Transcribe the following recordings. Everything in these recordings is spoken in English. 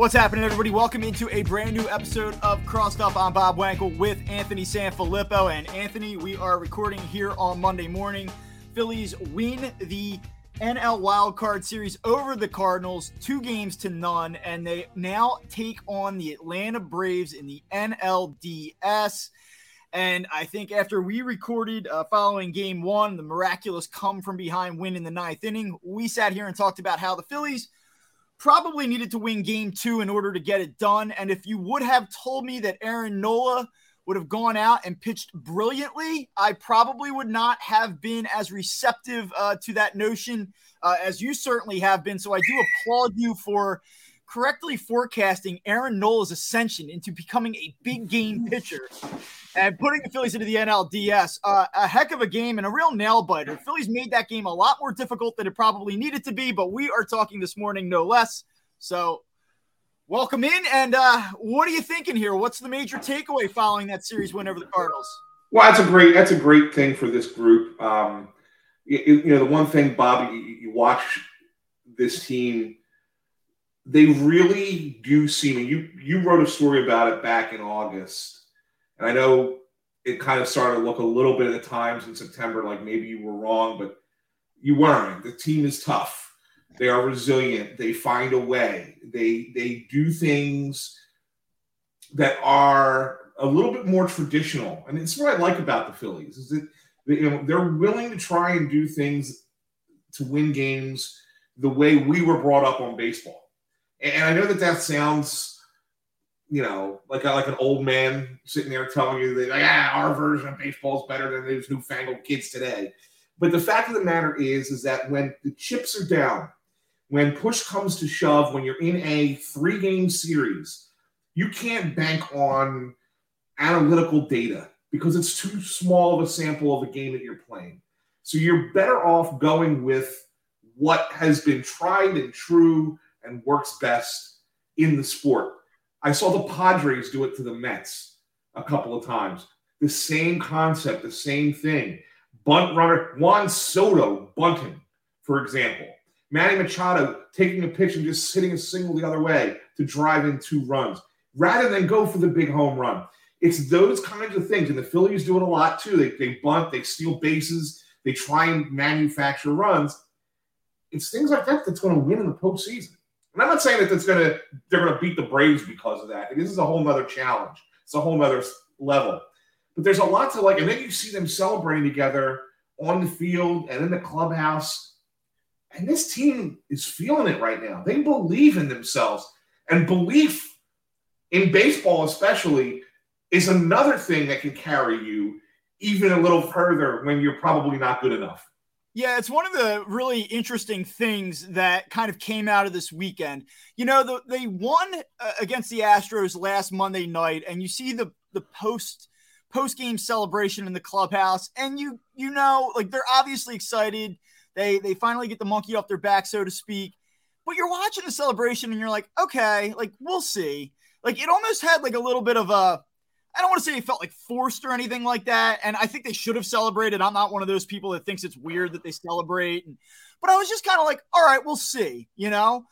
What's happening, everybody? Welcome into a brand new episode of Crossed Up. I'm Bob Wankel with Anthony Sanfilippo. And Anthony, we are recording here on Monday morning. Phillies win the NL Wildcard Series over the Cardinals, two games to none, and they now take on the Atlanta Braves in the NLDS. And I think after we recorded uh, following game one, the miraculous come from behind win in the ninth inning, we sat here and talked about how the Phillies probably needed to win game two in order to get it done. And if you would have told me that Aaron Nola would have gone out and pitched brilliantly, I probably would not have been as receptive uh, to that notion uh, as you certainly have been. So I do applaud you for correctly forecasting Aaron Nola's ascension into becoming a big game pitcher and putting the Phillies into the NLDS. Uh, a heck of a game and a real nail biter. Phillies made that game a lot more difficult than it probably needed to be, but we are talking this morning no less. So, welcome in. And uh, what are you thinking here? What's the major takeaway following that series win over the Cardinals? Well, that's a great that's a great thing for this group. Um, you, you know, the one thing, Bob, you, you watch this team they really do seem you you wrote a story about it back in August. And I know it kind of started to look a little bit at the times in September like maybe you were wrong, but you weren't. The team is tough. They are resilient. They find a way. They they do things that are a little bit more traditional. And it's what I like about the Phillies is that you know, they're willing to try and do things to win games the way we were brought up on baseball. And I know that that sounds, you know, like a, like an old man sitting there telling you that, like, ah, our version of baseball is better than these newfangled kids today. But the fact of the matter is, is that when the chips are down, when push comes to shove, when you're in a three game series, you can't bank on analytical data because it's too small of a sample of the game that you're playing. So you're better off going with what has been tried and true and works best in the sport. I saw the Padres do it to the Mets a couple of times. The same concept, the same thing. Bunt runner, Juan Soto bunting, for example. Manny Machado taking a pitch and just hitting a single the other way to drive in two runs rather than go for the big home run. It's those kinds of things. And the Phillies do it a lot too. They, they bunt, they steal bases, they try and manufacture runs. It's things like that that's going to win in the postseason. And I'm not saying that it's gonna they're gonna beat the Braves because of that. This is a whole nother challenge. It's a whole nother level. But there's a lot to like, and then you see them celebrating together on the field and in the clubhouse. And this team is feeling it right now. They believe in themselves. And belief in baseball, especially, is another thing that can carry you even a little further when you're probably not good enough. Yeah, it's one of the really interesting things that kind of came out of this weekend. You know, the, they won uh, against the Astros last Monday night, and you see the the post post game celebration in the clubhouse, and you you know, like they're obviously excited. They they finally get the monkey off their back, so to speak. But you're watching the celebration, and you're like, okay, like we'll see. Like it almost had like a little bit of a I don't want to say it felt like forced or anything like that. And I think they should have celebrated. I'm not one of those people that thinks it's weird that they celebrate. And, but I was just kind of like, all right, we'll see, you know?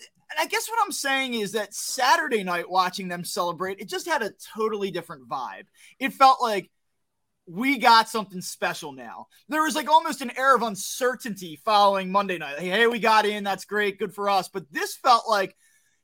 And I guess what I'm saying is that Saturday night watching them celebrate, it just had a totally different vibe. It felt like we got something special now. There was like almost an air of uncertainty following Monday night. hey, we got in. That's great. Good for us. But this felt like,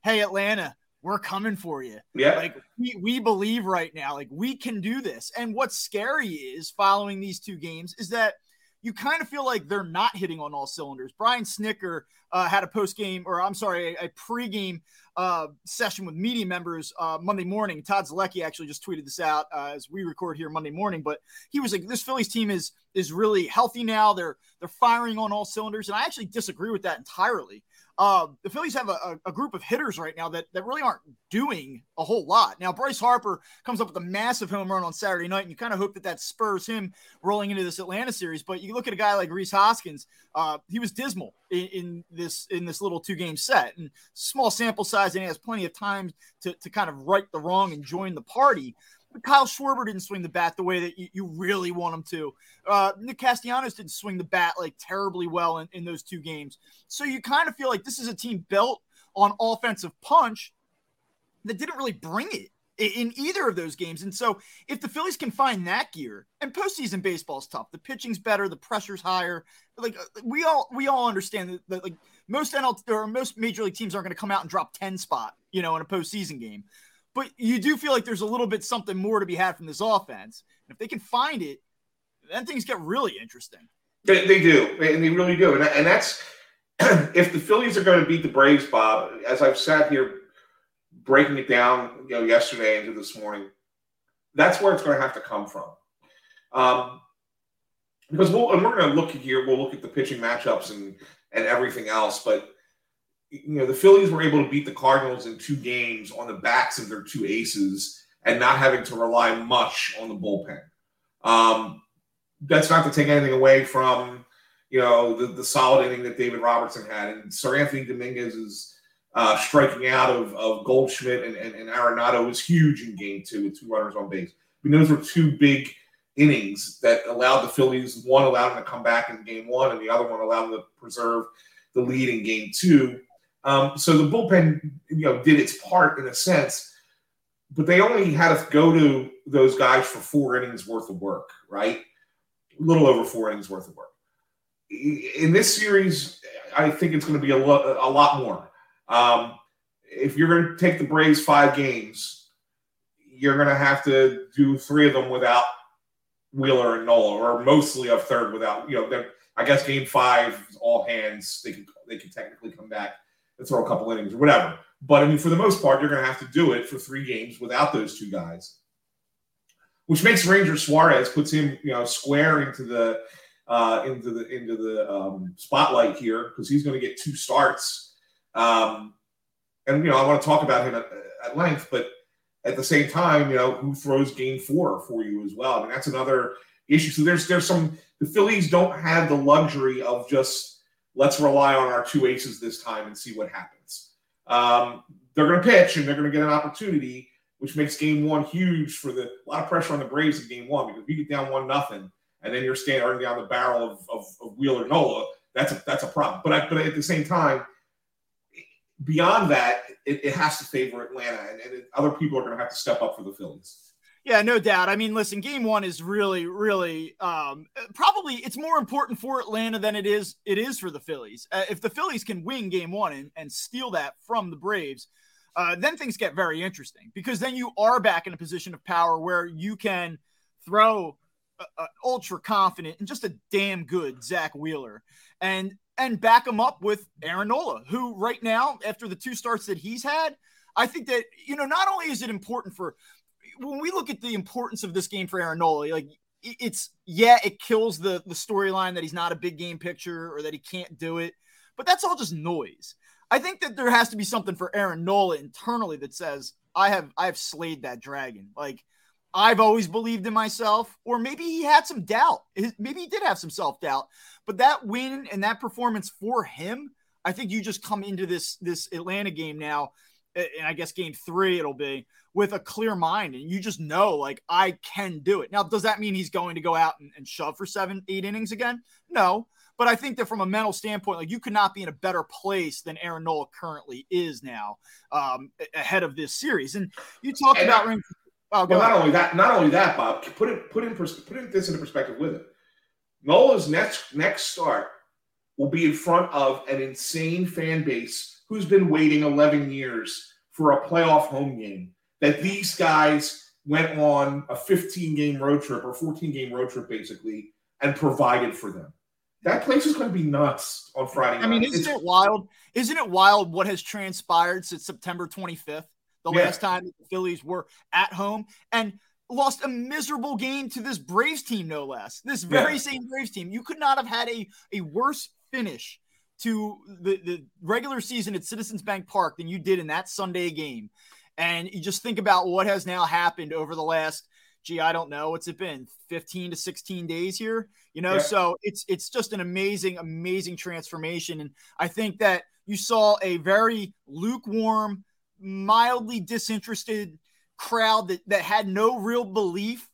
hey, Atlanta, we're coming for you. Yeah. Like we, we believe right now, like we can do this. And what's scary is following these two games is that you kind of feel like they're not hitting on all cylinders. Brian Snitker uh, had a post game, or I'm sorry, a, a pre-game uh, session with media members uh, Monday morning. Todd Zolecki actually just tweeted this out uh, as we record here Monday morning. But he was like, "This Phillies team is is really healthy now. They're they're firing on all cylinders," and I actually disagree with that entirely. Uh, the Phillies have a, a, group of hitters right now that, that really aren't doing a whole lot. Now, Bryce Harper comes up with a massive home run on Saturday night, and you kind of hope that that spurs him rolling into this Atlanta series. But you look at a guy like Rhys Hoskins; uh, he was dismal in, in, this in this little two game set, and small sample size, and he has plenty of time to, to kind of right the wrong and join the party. But Kyle Schwarber didn't swing the bat the way that you, you really want him to. Uh, Nick Castellanos didn't swing the bat like terribly well in, in those two games. So you kind of feel like this is a team built on offensive punch that didn't really bring it in either of those games. And so if the Phillies can find that gear, and postseason baseball is tough. The pitching's better, the pressure's higher. Like uh, we all we all understand that, that like most NL or most major league teams aren't going to come out and drop 10 spot, you know, in a postseason game but you do feel like there's a little bit something more to be had from this offense. And if they can find it, then things get really interesting. They, they do, and they really do. And, and that's if the Phillies are going to beat the Braves, Bob. As I've sat here breaking it down, you know, yesterday into this morning, that's where it's going to have to come from. Um, because we'll, and we're going to look here. We'll look at the pitching matchups and and everything else, but you know, the Phillies were able to beat the Cardinals in two games on the backs of their two aces and not having to rely much on the bullpen. Um, that's not to take anything away from, you know, the, the solid inning that David Robertson had. And Seranthony Dominguez is uh, striking out of, of Goldschmidt and, and, and Arenado was huge in game two with two runners on base. I mean, those were two big innings that allowed the Phillies, one allowed them to come back in game one, and the other one allowed them to preserve the lead in game two. Um, so the bullpen, you know, did its part in a sense, but they only had to go to those guys for four innings worth of work, right? A little over four innings worth of work. In this series, I think it's going to be a, lo- a lot more. Um, if you're going to take the Braves five games, you're going to have to do three of them without Wheeler and Nola, or mostly a third without, you know, I guess game five, all hands, they can they can technically come back throw a couple innings or whatever. But I mean, for the most part, you're going to have to do it for three games without those two guys, which makes Ranger Suarez puts him, you know, square into the uh, into the into the um, spotlight here because he's going to get two starts. Um, and you know, I want to talk about him at, at length, but at the same time, you know, who throws game four for you as well? I mean, that's another issue. So there's there's some the Phillies don't have the luxury of just let's rely on our two aces this time and see what happens. Um, they're going to pitch and they're going to get an opportunity, which makes game one huge for the a lot of pressure on the Braves in game one because if you get down one nothing and then you're standing down the barrel of, of, of Wheeler Nola, that's a that's a problem. But I, but at the same time, beyond that, it, it has to favor Atlanta, and, and other people are going to have to step up for the Phillies. Yeah, no doubt. I mean, listen, game one is really, really um, probably it's more important for Atlanta than it is it is for the Phillies. Uh, if the Phillies can win game one and, and steal that from the Braves, uh, then things get very interesting because then you are back in a position of power where you can throw a, a ultra confident and just a damn good Zack Wheeler and and back him up with Aaron Nola, who right now after the two starts that he's had, I think that you know not only is it important for when we look at the importance of this game for Aaron Nola, like it's yeah, it kills the the storyline that he's not a big game pitcher or that he can't do it, but that's all just noise. I think that there has to be something for Aaron Nola internally that says I have I have slayed that dragon. Like I've always believed in myself, or maybe he had some doubt. Maybe he did have some self doubt, but that win and that performance for him, I think you just come into this this Atlanta game now, and I guess game three it'll be with a clear mind and you just know like I can do it. Now, does that mean he's going to go out and, and shove for seven, eight innings again? No. But I think that from a mental standpoint, like you could not be in a better place than Aaron Nola currently is now um, ahead of this series. And you talk and about ring. Oh, well, not only that, not only that, Bob. Put it put in put in this into perspective with it. Nola's next next start will be in front of an insane fan base who's been waiting 11 years for a playoff home game that these guys went on a 15 game road trip or 14 game road trip basically and provided for them. That place is going to be nuts on Friday. Night. I mean, isn't it's, it wild? Isn't it wild what has transpired since September 25th, the yeah. last time the Phillies were at home and lost a miserable game to this Braves team, no less. This very yeah. same Braves team. You could not have had a, a worse finish to the, the regular season at Citizens Bank Park than you did in that Sunday game. And you just think about what has now happened over the last gee, I don't know, what's it been, 15 to 16 days here, you know? Yeah. So it's it's just an amazing, amazing transformation. And I think that you saw a very lukewarm, mildly disinterested crowd that, that had no real belief.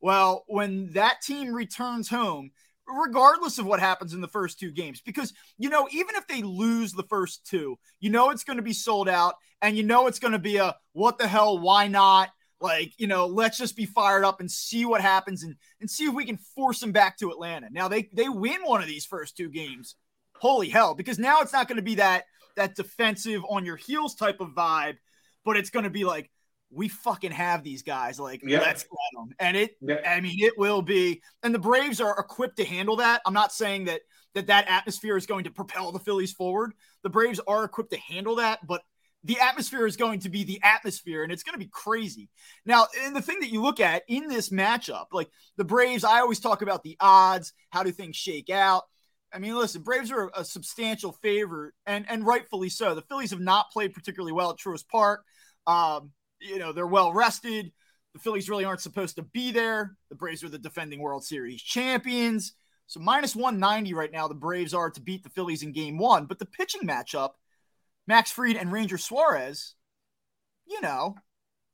Well, when that team returns home, regardless of what happens in the first two games. Because, you know, even if they lose the first two, you know it's going to be sold out and you know it's going to be a what the hell, why not? Like, you know, let's just be fired up and see what happens and, and see if we can force them back to Atlanta. Now they they win one of these first two games. Holy hell, because now it's not going to be that that defensive on your heels type of vibe, but it's going to be like we fucking have these guys. Like, yep. let's get them. And it, yep. I mean, it will be. And the Braves are equipped to handle that. I'm not saying that that that atmosphere is going to propel the Phillies forward. The Braves are equipped to handle that, but the atmosphere is going to be the atmosphere and it's going to be crazy. Now, and the thing that you look at in this matchup, like the Braves, I always talk about the odds, how do things shake out? I mean, listen, Braves are a substantial favorite and and rightfully so. The Phillies have not played particularly well at Truist Park. Um, you know, they're well rested. The Phillies really aren't supposed to be there. The Braves are the defending World Series champions. So minus 190 Wright now, the Braves are to beat the Phillies in game one. But the pitching matchup Max Fried and Ranger Suarez, you know,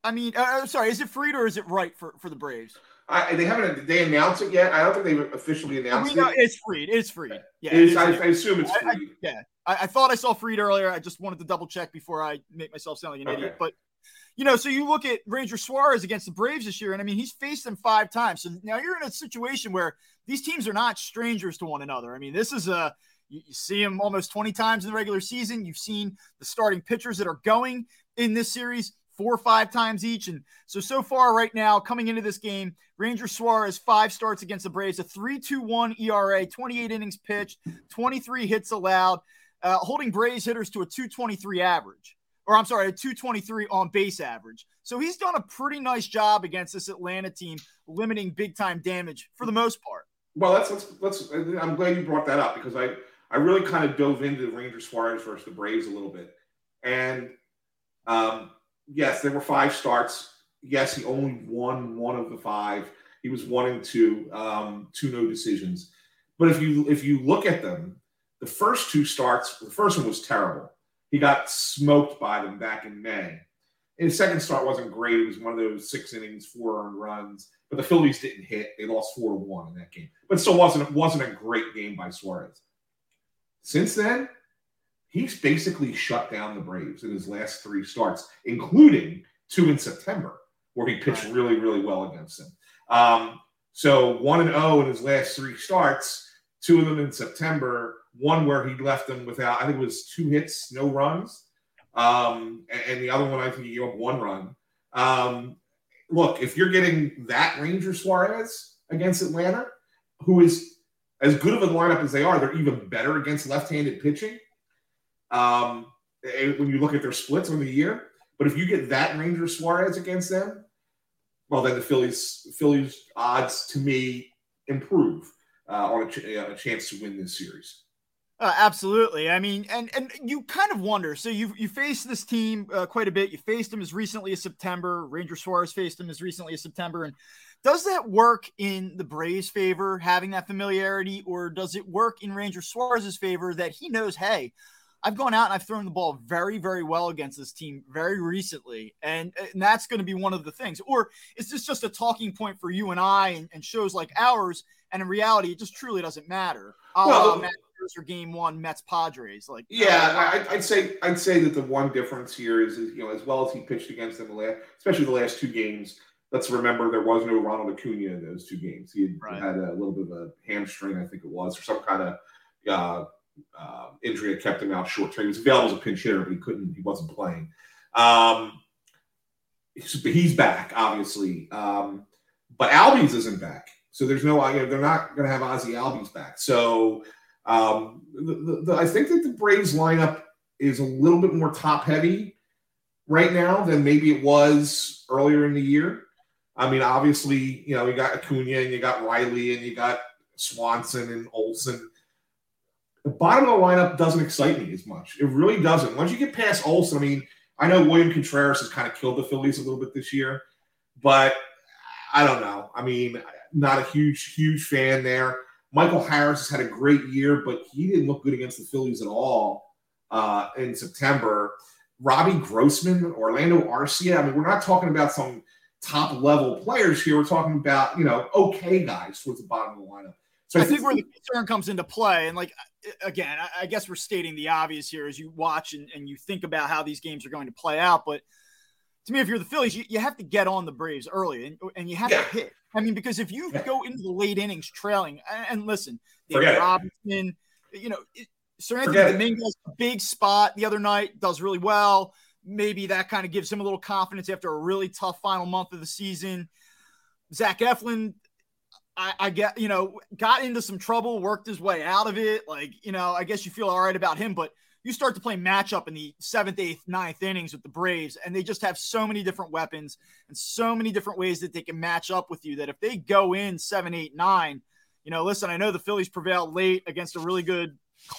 I mean, uh, uh, sorry, is it Fried or is it right for, for the Braves? I, they haven't Did they announced it yet. I don't think they've officially announced it. It's Fried. It's Fried. Yeah, it is, I, I, assume it's Fried. I, yeah, I, thought I saw Fried earlier. I just wanted to double check before I make myself sound like an okay. idiot. But you know, so you look at Ranger Suarez against the Braves this year, and I mean, he's faced them five times. So now you're in a situation where these teams are not strangers to one another. I mean, this is a you, you see him almost 20 times in the regular season. You've seen the starting pitchers that are going in this series four or five times each. And so, so far right now, coming into this game, Ranger Suarez, five starts against the Braves, a 3 2 1 ERA, 28 innings pitched, 23 hits allowed, uh, holding Braves hitters to a 223 average. Or I'm sorry, a 223 on base average. So he's done a pretty nice job against this Atlanta team, limiting big time damage for the most part. Well, let's, I'm glad you brought that up because I, I really kind of dove into the Ranger Suarez versus the Braves a little bit. And um, yes, there were five starts. Yes, he only won one of the five. He was one and two, um, two no decisions. But if you if you look at them, the first two starts, the first one was terrible. He got smoked by them back in May. His second start wasn't great. It was one of those six innings, four earned runs. But the Phillies didn't hit. They lost four to one in that game. But still wasn't wasn't a great game by Suarez. Since then, he's basically shut down the Braves in his last three starts, including two in September, where he pitched really, really well against them. Um, so one and zero oh in his last three starts, two of them in September, one where he left them without, I think it was two hits, no runs, um, and, the other one I think he gave up one run. Um, look, if you're getting that Ranger Suarez against Atlanta, who is as good of a lineup as they are, they're even better against left-handed pitching. Um, when you look at their splits on the year, but if you get that Ranger Suarez against them, well, then the Phillies Phillies odds to me improve uh, on a, ch- a, chance to win this series. Uh, absolutely. I mean, and and you kind of wonder. So you you faced this team uh, quite a bit. You faced them as recently as September. Ranger Suarez faced them as recently as September, and does that work in the Braves' favor, having that familiarity, or does it work in Ranger Suarez's favor that he knows, hey, I've gone out and I've thrown the ball very, very well against this team very recently. And, and that's going to be one of the things. Or is this just a talking point for you and I and, and shows like ours? And in reality, it just truly doesn't matter. Well, or game one Mets Padres. Like yeah, I, would say I'd say that the one difference here is, is you know as well as he pitched against them the last, especially the last two games, let's remember there was no Ronald Acuna in those two games. He had, right. had a little bit of a hamstring, I think it was, or some kind of uh, uh, injury that kept him out short term. He was available as a pinch hitter, but he couldn't. He wasn't playing. Um, he's back, obviously, um, but Albies isn't back. So there's no, you know, they're not going to have Ozzie Albies back. So um, the, the, the, I think that the Braves lineup is a little bit more top heavy right now than maybe it was earlier in the year. I mean, obviously, you know, you got Acuna and you got Riley and you got Swanson and Olson. The bottom of the lineup doesn't excite me as much. It really doesn't. Once you get past Olson, I mean, I know William Contreras has kind of killed the Phillies a little bit this year, but I don't know. I mean, not a huge, huge fan there. Michael Harris has had a great year, but he didn't look good against the Phillies at all uh, in September. Robbie Grossman, Orlando Arcia. I mean, we're not talking about some top level players here. We're talking about, you know, okay guys towards the bottom of the lineup. So I, I think where the concern comes into play, and like again, I, I, guess we're stating the obvious here as you watch and, and you think about how these games are going to play out. But to me, if you're the Phillies, you, you have to get on the Braves early and, and you have yeah. to hit. I mean, because if you go into the late innings trailing, and listen, David Robinson, you know, Seranthony Dominguez, big spot the other night, does really well. Maybe that kind of gives him a little confidence after a really tough final month of the season. Zach Eflin, I, I, get, you know, got into some trouble, worked his way out of it. Like, you know, I guess you feel all right about him, but you start to play matchup in the seventh, eighth, ninth innings with the Braves, and they just have so many different weapons and so many different ways that they can match up with you that if they go in seven, eight, nine, you know, listen, I know the Phillies prevailed late against a really good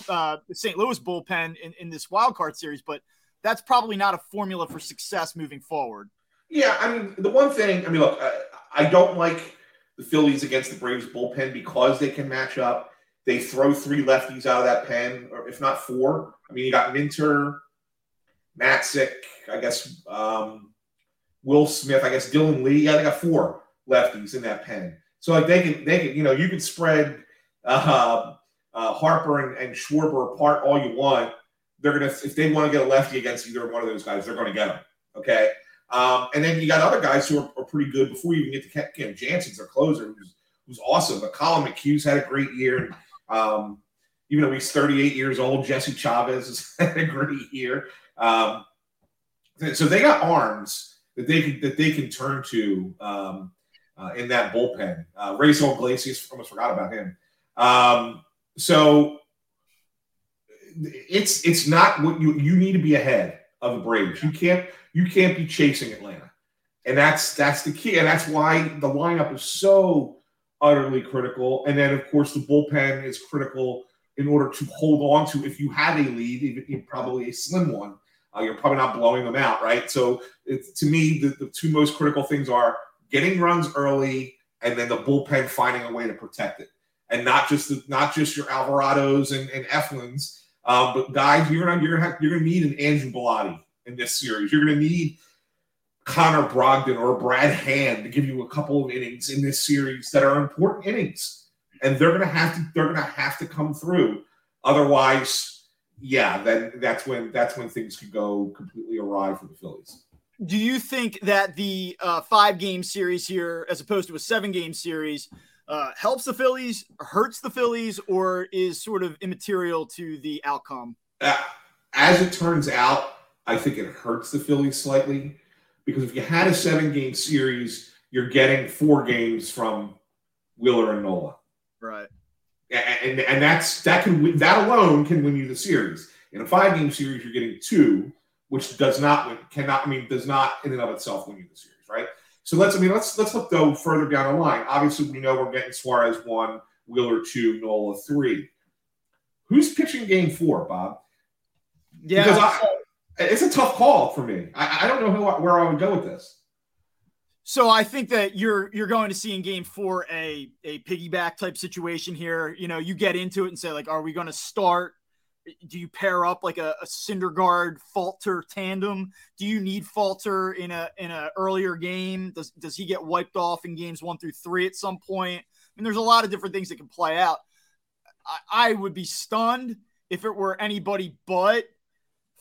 uh, St. Louis bullpen in, in this wild card series, but that's probably not a formula for success moving forward. Yeah, I mean, the one thing, I mean, look, I, I don't like the Phillies against the Braves bullpen because they can match up. They throw three lefties out of that pen, or if not four. I mean, you got Minter, Matzek, I guess um, Will Smith, I guess Dylan Lee. Yeah, they got four lefties in that pen. So like they can, they can, you know, you could spread uh, uh, Harper and, and Schwarber apart all you want. They're gonna, if they want to get a lefty against either one of those guys, they're going to get them. Okay. Um, and then you got other guys who are, are, pretty good before you even get to Cam Jansen's their closer, who's, who's awesome. But Collin McHugh's had a great year. Um, even though he's 38 years old, Jesse Chavez had a great year. Um, so they got arms that they can that they can turn to um, uh, in that bullpen. Uh, Raisel Iglesias, almost forgot about him. Um, so it's it's not what you you need to be ahead of the Braves. You can't you can't be chasing Atlanta, and that's that's the key, and that's why the lineup is so utterly critical. And then of course the bullpen is critical in order to hold on to if you have a lead, even probably a slim one. Uh, you're probably not blowing them out, right? So to me, the, the two most critical things are getting runs early and then the bullpen finding a way to protect it and not just the, not just your Alvarados and, and Eflins, um, but guys, you're gonna you're gonna have, you're gonna need an Andrew Bellatti in this series. You're gonna need Connor Brogdon or Brad Hand to give you a couple of innings in this series that are important innings, and they're gonna have to they're gonna have to come through. Otherwise, yeah, then that's when that's when things could go completely awry for the Phillies. Do you think that the uh, five game series here, as opposed to a seven game series, uh, helps the Phillies, hurts the Phillies, or is sort of immaterial to the outcome? Uh, as it turns out, I think it hurts the Phillies slightly because if you had a seven game series, you're getting four games from Wheeler and Nola. Right. And, and that's that can that alone can win you the series. In a five game series, you're getting two, which does not cannot I mean does not in and of itself win you the series, right? So let's, I mean, let's let's look though further down the line. Obviously, we know we're getting Suarez one, Wheeler two, Nola three. Who's pitching game four, Bob? Yeah, because I, it's a tough call for me. I, I don't know who, where I would go with this. So I think that you're you're going to see in game four a a piggyback type situation here. You know, you get into it and say like, are we going to start do you pair up like a, a Syndergaard Falter tandem? Do you need Falter in a in a earlier game? Does does he get wiped off in games one through three at some point? I mean, there's a lot of different things that can play out. I, I would be stunned if it were anybody but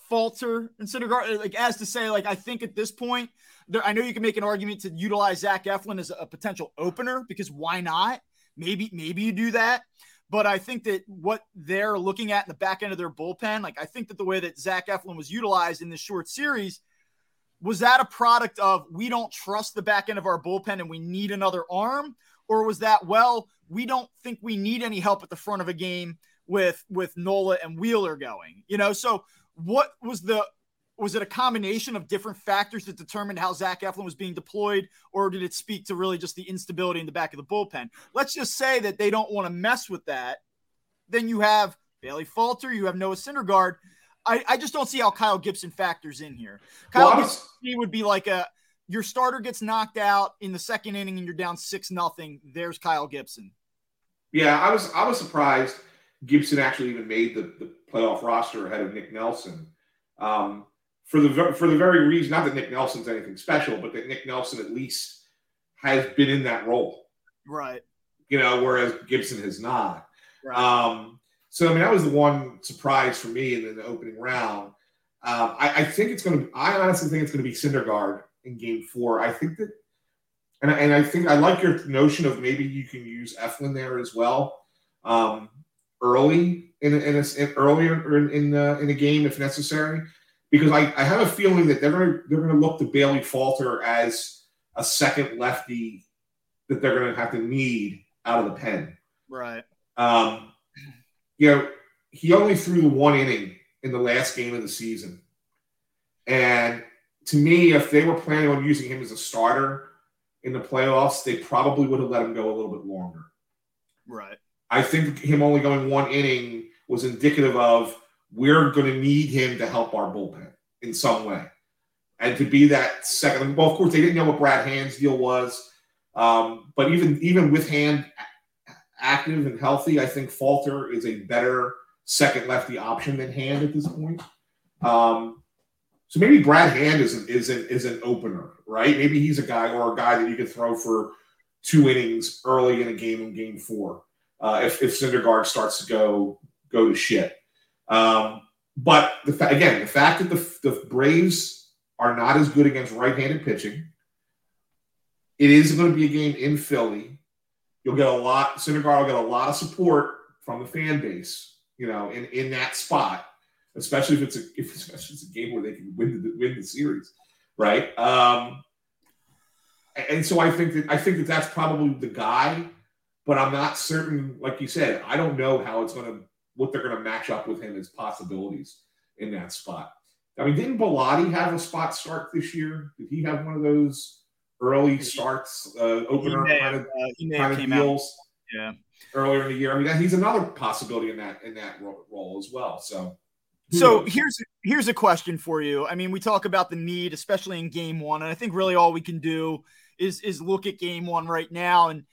Falter and Syndergaard. Like as to say, like I think at this point, there, I know you can make an argument to utilize Zach Eflin as a potential opener because why not? Maybe maybe you do that. But I think that what they're looking at in the back end of their bullpen, like I think that the way that Zach Eflin was utilized in this short series, was that a product of we don't trust the back end of our bullpen and we need another arm? or was that well, we don't think we need any help at the front of a game with with Nola and Wheeler going, you know? So what was the was it a combination of different factors that determined how Zach Eflin was being deployed, or did it speak to really just the instability in the back of the bullpen? Let's just say that they don't want to mess with that. Then you have Bailey Falter, you have Noah Syndergaard. I, I just don't see how Kyle Gibson factors in here. Kyle well, Gibson would be like a your starter gets knocked out in the second inning and you're down six nothing. There's Kyle Gibson. Yeah, I was I was surprised Gibson actually even made the, the playoff roster ahead of Nick Nelson. Um, for the for the very reason, not that Nick Nelson's anything special, but that Nick Nelson at least has been in that role, right? You know, whereas Gibson has not. Right. Um, so I mean, that was the one surprise for me in the opening round. Um, I, I, think it's going to. I honestly think it's going to be Syndergaard in Game Four. I think that, and and I think I like your notion of maybe you can use Eflin there as well, um, early in in, a, in earlier in in, uh, in a game if necessary because I, I have a feeling that they're going to they're going to look to Bailey Falter as a second lefty that they're going to have to need out of the pen. Right. Um, you know, he only threw the one inning in the last game of the season, and to me, if they were planning on using him as a starter in the playoffs, they probably would have let him go a little bit longer. Right. I think him only going one inning was indicative of we're going to need him to help our bullpen in some way. And to be that second, well, of course, they didn't know what Brad Hand's deal was. Um, but even even with Hand active and healthy, I think Falter is a better second lefty option than Hand at this point. Um, so maybe Brad Hand is an, is an, is an opener, right? Maybe he's a guy or a guy that you could throw for two innings early in a game in game four uh, if, if Syndergaard starts to go go to shit. Um, but the fa- again, the fact that the, the Braves are not as good against right-handed pitching, it is going to be a game in Philly. You'll get a lot. Syndergaard will get a lot of support from the fan base, you know, in, in that spot, especially if it's a if especially if it's a game where they can win the win the series, right? Um, and so I think that I think that that's probably the guy, but I'm not certain. Like you said, I don't know how it's going to what they're going to match up with him as possibilities in that spot. I mean, didn't Bellatti have a spot start this year? Did he have one of those early starts, uh, opener kind of, uh, kind of deals? Out. Yeah, earlier in the year. I mean, he's another possibility in that in that role as well. So, so here's here's a question for you. I mean, we talk about the need, especially in Game One, and I think really all we can do is is look at Game One right now and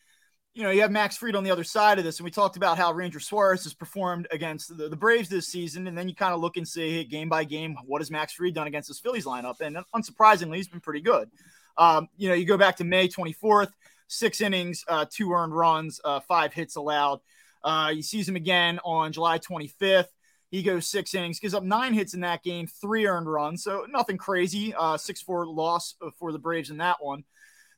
you know, you have Max Fried on the other side of this, and we talked about how Ranger Suarez has performed against the, the Braves this season, and then you kind of look and see hey, game by game, what has Max Fried done against this Phillies lineup? And unsurprisingly, he's been pretty good. Um, you know, you go back to May 24th, six innings, uh, two earned runs, uh, five hits allowed. Uh, you sees him again on July 25th. He goes six innings, gives up nine hits in that game, three earned runs, so nothing crazy. Uh, six four loss for the Braves in that one.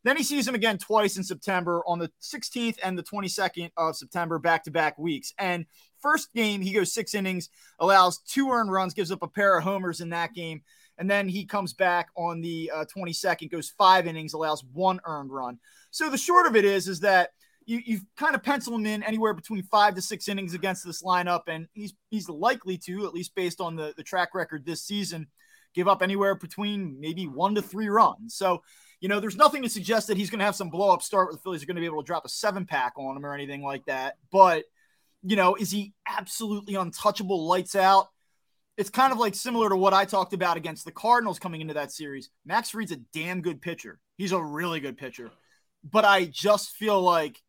Then he sees him again twice in September on the 16th and the 22nd of September, back to back weeks. And first game, he goes six innings, allows two earned runs, gives up a pair of homers in that game. And then he comes back on the uh, 22nd, goes five innings, allows one earned run. So the short of it is, is that you, you've kind of pencil him in anywhere between five to six innings against this lineup, and he's he's likely to, at least based on the, the track record this season, give up anywhere between maybe one to three runs. So you know, there's nothing to suggest that he's going to have some blow up start where the Phillies are going to be able to drop a seven pack on him or anything like that. But, you know, is he absolutely untouchable, lights out? It's kind of like similar to what I talked about against the Cardinals coming into that series. Max Fried's a damn good pitcher. He's a really good pitcher. But I just feel like,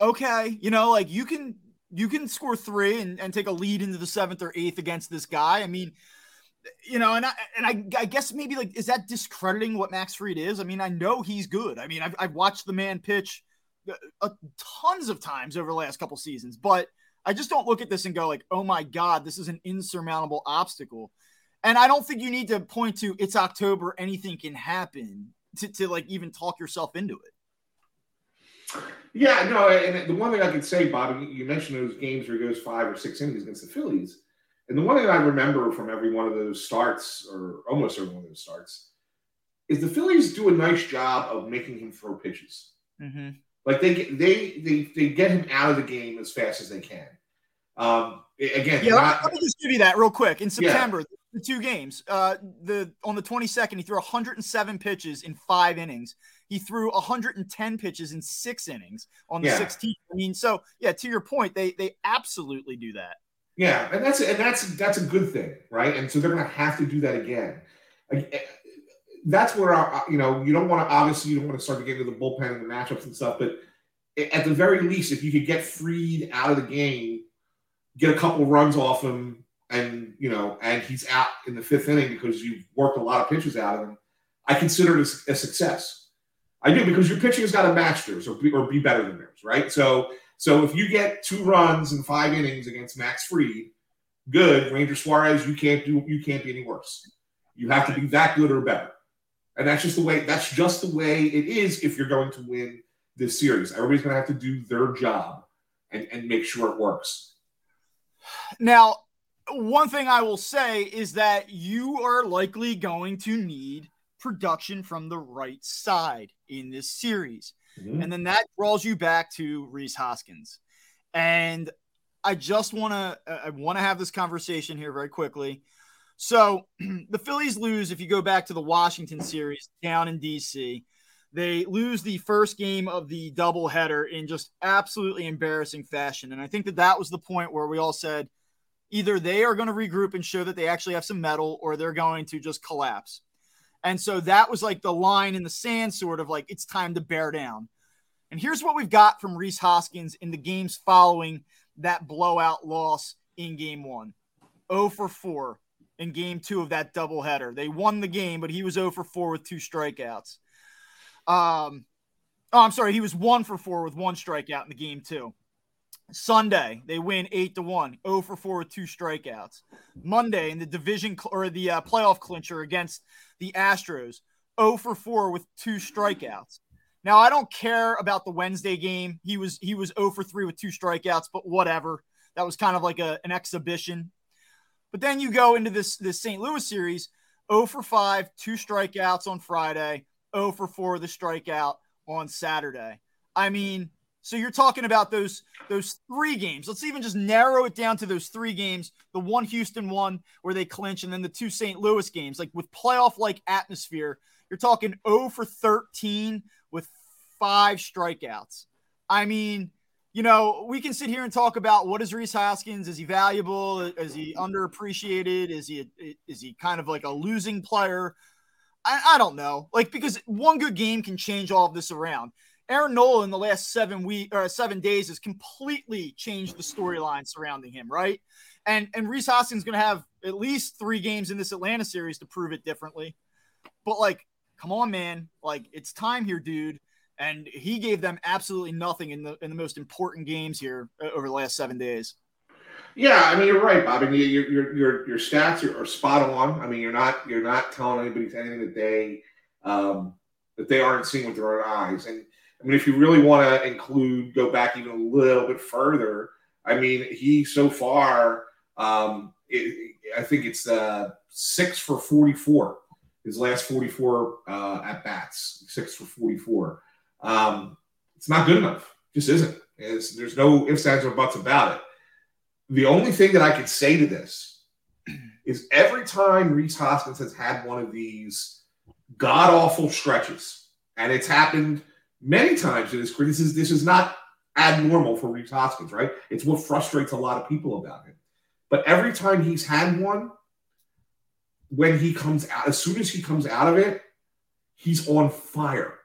okay, you know, like you can you can score three and, and take a lead into the seventh or eighth against this guy. I mean, you know, and I and I, I guess maybe like is that discrediting what Max Fried is? I mean, I know he's good. I mean, I've, I've watched the man pitch a, uh, a, tons of times over the last couple seasons, but I just don't look at this and go like, oh my god, this is an insurmountable obstacle. And I don't think you need to point to it's October, anything can happen to, to like even talk yourself into it. Yeah, no, and the one thing I could say, Bobby, you mentioned those games where he goes five or six innings against the Phillies and the one thing I remember from every one of those starts, or almost every one of those starts, is the Phillies do a nice job of making him throw pitches. Mm-hmm. Like they get they they they get him out of the game as fast as they can. Um, again, yeah. Not, let me just give you that real quick. In September, yeah. the two games, uh, the on the 22nd, he threw 107 pitches in five innings. He threw 110 pitches in six innings on the yeah. 16th. I mean, so yeah, to your point, they they absolutely do that. Yeah, and that's and that's that's a good thing, right? And so they're going to have to do that again. Eh, that's where our, you know you don't want to obviously you don't want to start to get into the bullpen and the matchups and stuff, but at the very least, if you could get Fried out of the game, get a couple runs off him, and you know, and he's out in the fifth inning because you've worked a lot of pitches out of him, I consider it a, a success. I do because your pitching has got to match theirs or be, or be better than theirs, right? So so if you get two runs in five innings against Max Fried, good. Ranger Suarez, you can't do you can't be any worse. You have to be that good or better. And that's just the way that's just the way it is if you're going to win this series. Everybody's gonna have to do their job and, and make sure it works. Now, one thing I will say is that you are likely going to need production from the right side in this series. Mm-hmm. And then that draws you back to Rhys Hoskins. And I just want to I want to have this conversation here very quickly. So, the Phillies lose if you go back to the Washington series down in DC. They lose the first game of the doubleheader in just absolutely embarrassing fashion. And I think that that was the point where we all said either they are going to regroup and show that they actually have some mettle or they're going to just collapse. And so that was like the line in the sand, sort of like it's time to bear down. And here's what we've got from Rhys Hoskins in the games following that blowout loss in game one 0 for 4 in game two of that doubleheader. They won the game, but he was 0 for 4 with two strikeouts. Um, oh, I'm sorry, he was 1 for 4 with one strikeout in the game two. Sunday, they win 8 to 1, 0 for 4 with two strikeouts. Monday, in the division cl- or the uh, playoff clincher against the Astros, 0 for 4 with two strikeouts. Now, I don't care about the Wednesday game. He was he was 0 for 3 with two strikeouts, but whatever. That was kind of like a, an exhibition. But then you go into this this St. Louis series, 0 for 5, two strikeouts on Friday, 0 for 4 the strikeout on Saturday. I mean, so you're talking about those those three games. Let's even just narrow it down to those three games. The one Houston one where they clinch, and then the two St. Louis games. Like with playoff like atmosphere, you're talking 0 for 13 with five strikeouts. I mean, you know, we can sit here and talk about what is Rhys Hoskins? Is he valuable? Is he underappreciated? Is he is he kind of like a losing player? I, I don't know. Like because one good game can change all of this around. Aaron Nola in the last seven week or seven days has completely changed the storyline surrounding him, right? And and Rhys Hoskins going to have at least three games in this Atlanta series to prove it differently. But like, come on, man! Like it's time here, dude. And he gave them absolutely nothing in the in the most important games here uh, over the last seven days. Yeah, I mean you're right, Bob. I mean your your your your stats are, are spot on. I mean you're not you're not telling anybody anything that they um, that they aren't seeing with their own eyes. And I mean, if you really want to include, go back even a little bit further. I mean, he so far, um, it, I think it's uh, six for 44. His last 44 uh, at bats, six for 44. Um, it's not good enough. Just isn't. It's, there's no ifs, ands, or buts about it. The only thing that I could say to this is every time Rhys Hoskins has had one of these god awful stretches, and it's happened many times in his career. This is this is not abnormal for Rhys Hoskins, right? It's what frustrates a lot of people about him. But every time he's had one, when he comes out, as soon as he comes out of it, he's on fire.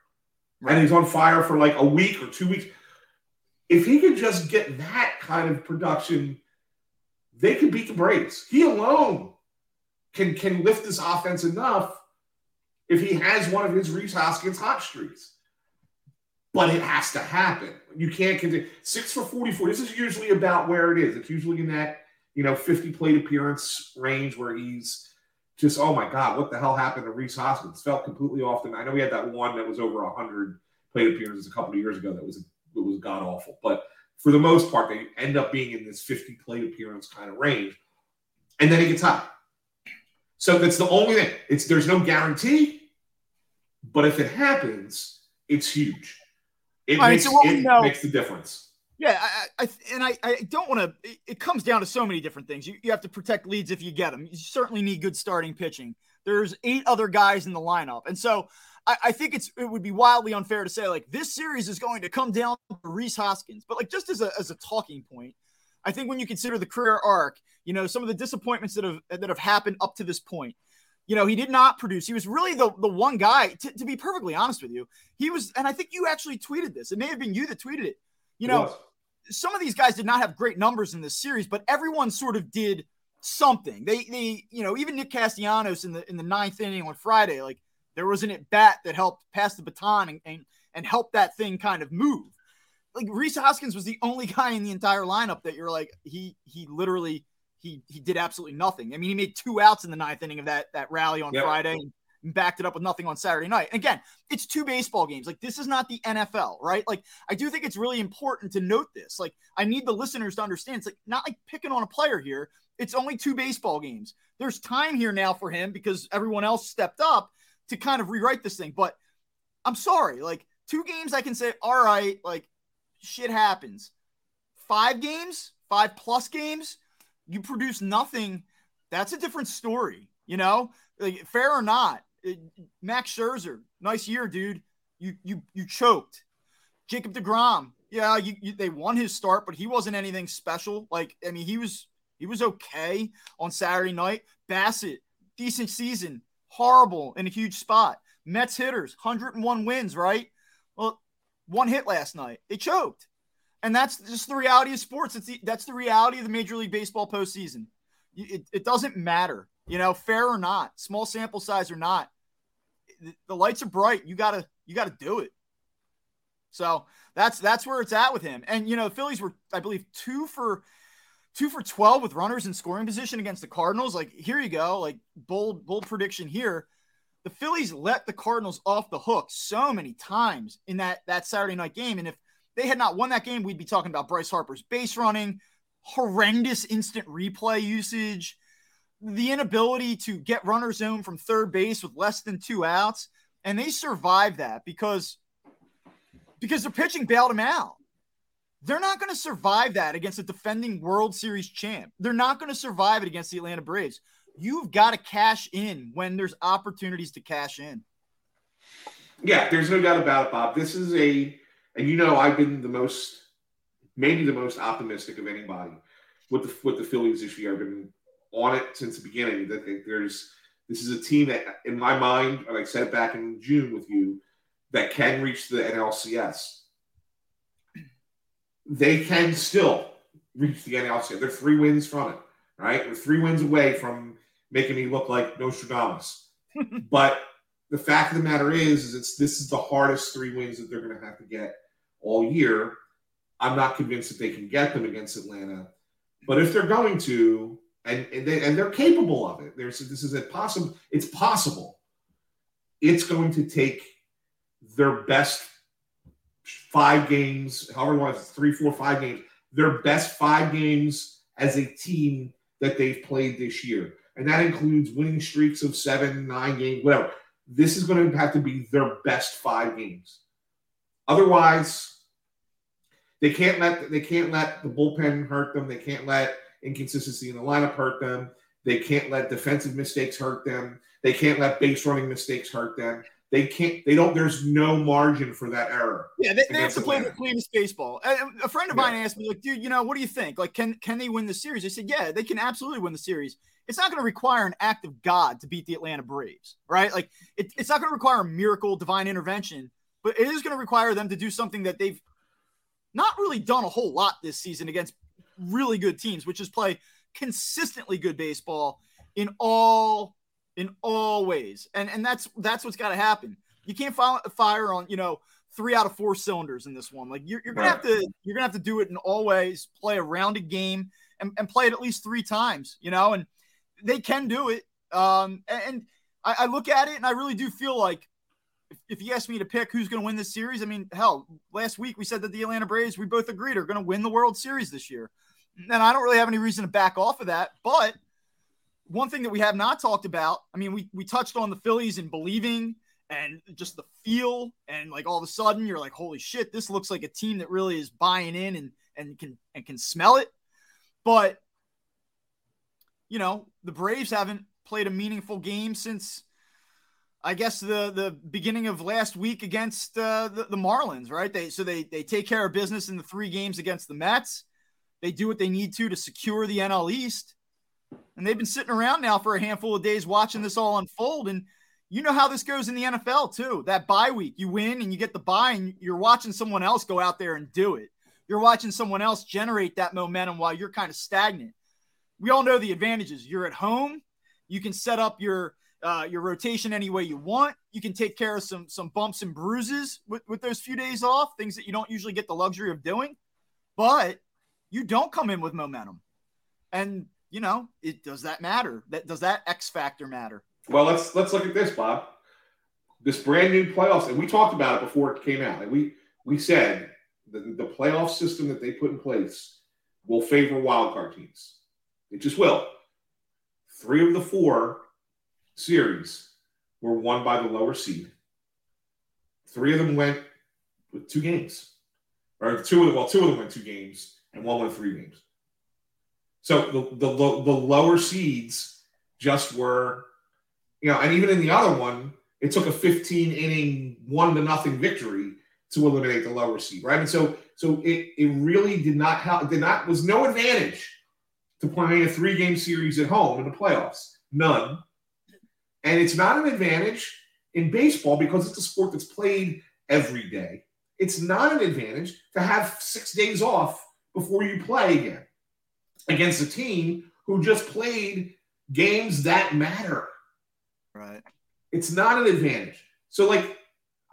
Right. And he's on fire for like a week or two weeks. If he could just get that kind of production, they could beat the Braves. He alone can can lift this offense enough if he has one of his Rhys Hoskins hot streaks but it has to happen. You can't continue. Six for 44. This is usually about where it is. It's usually in that, you know, 50 plate appearance range where he's just, oh my God, what the hell happened to Rhys Hoskins? Felt completely off the. I know we had that one that was over 100 plate appearances a couple of years ago that was, it was god awful. But for the most part, they end up being in this 50 plate appearance kind of range. And then he gets hot. So that's the only thing. It's there's no guarantee, but if it happens, it's huge. It, makes, so it makes the difference. Yeah, I, I, and I, I don't want to. It comes down to so many different things. You, you have to protect leads if you get them. You certainly need good starting pitching. There's eight other guys in the lineup, and so I, I think it's it would be wildly unfair to say like this series is going to come down to Rhys Hoskins. But like just as a as a talking point, I think when you consider the career arc, you know, some of the disappointments that have that have happened up to this point, you know, he did not produce. He was really the, the one guy, to, to, be perfectly honest with you. He was, and I think you actually tweeted this. It may have been you that tweeted it. You know, some of these guys did not have great numbers in this series, but everyone sort of did something. They, they, you know, even Nick Castellanos in the in the ninth inning on Friday, like there was an at bat that helped pass the baton and, and and help that thing kind of move. Like Rhys Hoskins was the only guy in the entire lineup that you're like he he literally he he did absolutely nothing. I mean, he made two outs in the ninth inning of that that rally on yep. Friday and backed it up with nothing on Saturday night. And again, it's two baseball games. Like this is not the NFL, right? Like I do think it's really important to note this. Like I need the listeners to understand. It's like not like picking on a player here. It's only two baseball games. There's time here now for him because everyone else stepped up to kind of rewrite this thing. But I'm sorry, like two games, I can say, all right, like shit happens. Five games, five plus games, you produce nothing. That's a different story, you know, like, fair or not. It, Max Scherzer, nice year, dude. You you you choked. Jacob Degrom, yeah, you, you, they won his start, but he wasn't anything special. Like I mean, he was he was okay on Saturday night. Bassitt, decent season, horrible in a huge spot. Mets hitters, 101 wins, right? Well, one hit last night. They choked. And that's just the reality of sports. It's the, that's the reality of the Major League Baseball postseason. It, it doesn't matter, you know, fair or not, small sample size or not. The, the lights are bright. You gotta you gotta do it. So that's that's where it's at with him. And you know, the Phillies were, I believe, two for two for 12 with runners in scoring position against the Cardinals. Like, here you go. Like, bold, bold prediction here. The Phillies let the Cardinals off the hook so many times in that, that Saturday night game. And if they had not won that game, we'd be talking about Bryce Harper's base running, horrendous instant replay usage, the inability to get runners home from third base with less than two outs. And they survived that because because their pitching bailed them out. They're not going to survive that against a defending World Series champ. They're not going to survive it against the Atlanta Braves. You've got to cash in when there's opportunities to cash in. Yeah, there's no doubt about it, Bob. This is a, and you know, I've been the most, maybe the most optimistic of anybody with the with the Phillies this year. I've been on it since the beginning. That there's this is a team that, in my mind, and I said it back in June with you, that can reach the NLCS they can still reach the NLCS. They're three wins from it, right? They're three wins away from making me look like Nostradamus. but the fact of the matter is, is it's this is the hardest three wins that they're going to have to get all year. I'm not convinced that they can get them against Atlanta, but if they're going to, and and, they, and they're capable of it, there's this is a possible. It's possible. It's going to take their best five games, however long three, four, five games, their best five games as a team that they've played this year. And that includes winning streaks of seven, nine games, whatever. This is going to have to be their best five games. Otherwise, they can't let they can't let the bullpen hurt them. They can't let inconsistency in the lineup hurt them. They can't let defensive mistakes hurt them. They can't let base running mistakes hurt them. They can't. They don't. There's no margin for that error. Yeah, they, they have to play the cleanest baseball. A, friend of yeah. mine asked me, like, dude, you know, what do you think? Like, can can they win the series? I said, yeah, they can absolutely win the series. It's not going to require an act of God to beat the Atlanta Braves, right? Like, it, it's not going to require a miracle, divine intervention, but it is going to require them to do something that they've not really done a whole lot this season against really good teams, which is play consistently good baseball in all in all ways. And and that's that's what's got to happen. You can't fire on, you know, three out of four cylinders in this one. Like you're, you're gonna have to you're gonna have to do it in all ways, play a rounded game and, and play it at least three times, you know, and they can do it. Um, and I, I look at it and I really do feel like if, if you ask me to pick who's going to win this series, I mean, hell, last week we said that the Atlanta Braves, we both agreed, are going to win the World Series this year. And I don't really have any reason to back off of that. But one thing that we have not talked about, I mean, we we touched on the Phillies and believing and just the feel and like all of a sudden you're like holy shit this looks like a team that really is buying in and and can and can smell it but you know the braves haven't played a meaningful game since i guess the the beginning of last week against uh, the, the marlins right they so they they take care of business in the three games against the mets they do what they need to to secure the nl east and they've been sitting around now for a handful of days watching this all unfold and you know how this goes in the NFL too. That bye week, you win and you get the bye, and you're watching someone else go out there and do it. You're watching someone else generate that momentum while you're kind of stagnant. We all know the advantages. You're at home. You can set up your uh, your rotation any way you want. You can take care of some some bumps and bruises with, with those few days off, things that you don't usually get the luxury of doing. But you don't come in with momentum, and you know it does that matter? That does that X factor matter? Well, let's let's look at this, Bob. This brand new playoffs, and we talked about it before it came out. And we we said the, the playoff system that they put in place will favor wildcard teams. It just will. Three of the four series were won by the lower seed. Three of them went with two games, or two of them. Well, two of them went two games, and one went three games. So the the, the lower seeds just were you know, and even in the other one, it took a 15 inning one to nothing victory to eliminate the lower seed, right? And so, so it, it really did not help, did not was no advantage to playing a three game series at home in the playoffs, none. And it's not an advantage in baseball because it's a sport that's played every day. It's not an advantage to have six days off before you play again against a team who just played games that matter. Right. It's not an advantage. So, like,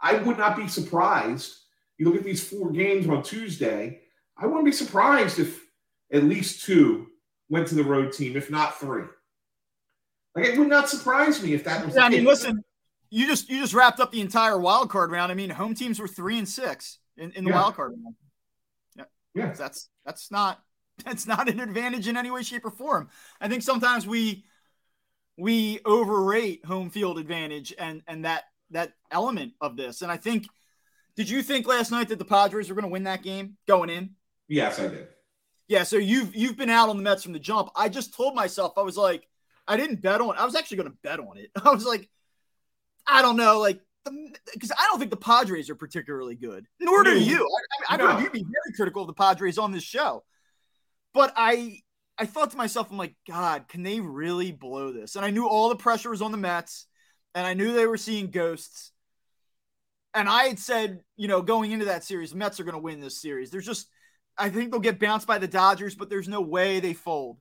I would not be surprised. You look at these four games on Tuesday, I wouldn't be surprised if at least two went to the road team, if not three. Like, it would not surprise me if that was. Yeah, I mean, listen, you just you just wrapped up the entire wild card round. I mean, home teams were three and six in, in the yeah. wild card round. Yeah, yeah, that's that's not that's not an advantage in any way, shape, or form. I think sometimes we we overrate home field advantage and and that that element of this. And I think, did you think last night that the Padres were going to win that game going in? Yes, I did. Yeah, so you've you've been out on the Mets from the jump. I just told myself I was like, I didn't bet on. I was actually going to bet on it. I was like, I don't know, like because I don't think the Padres are particularly good. Nor do you. I, I, I know you'd be very critical of the Padres on this show, but I I thought to myself, I'm like, God, can they really blow this? And I knew all the pressure was on the Mets, and I knew they were seeing ghosts. And I had said, you know, going into that series, the Mets are going to win this series. There's just, I think they'll get bounced by the Dodgers, but there's no way they fold.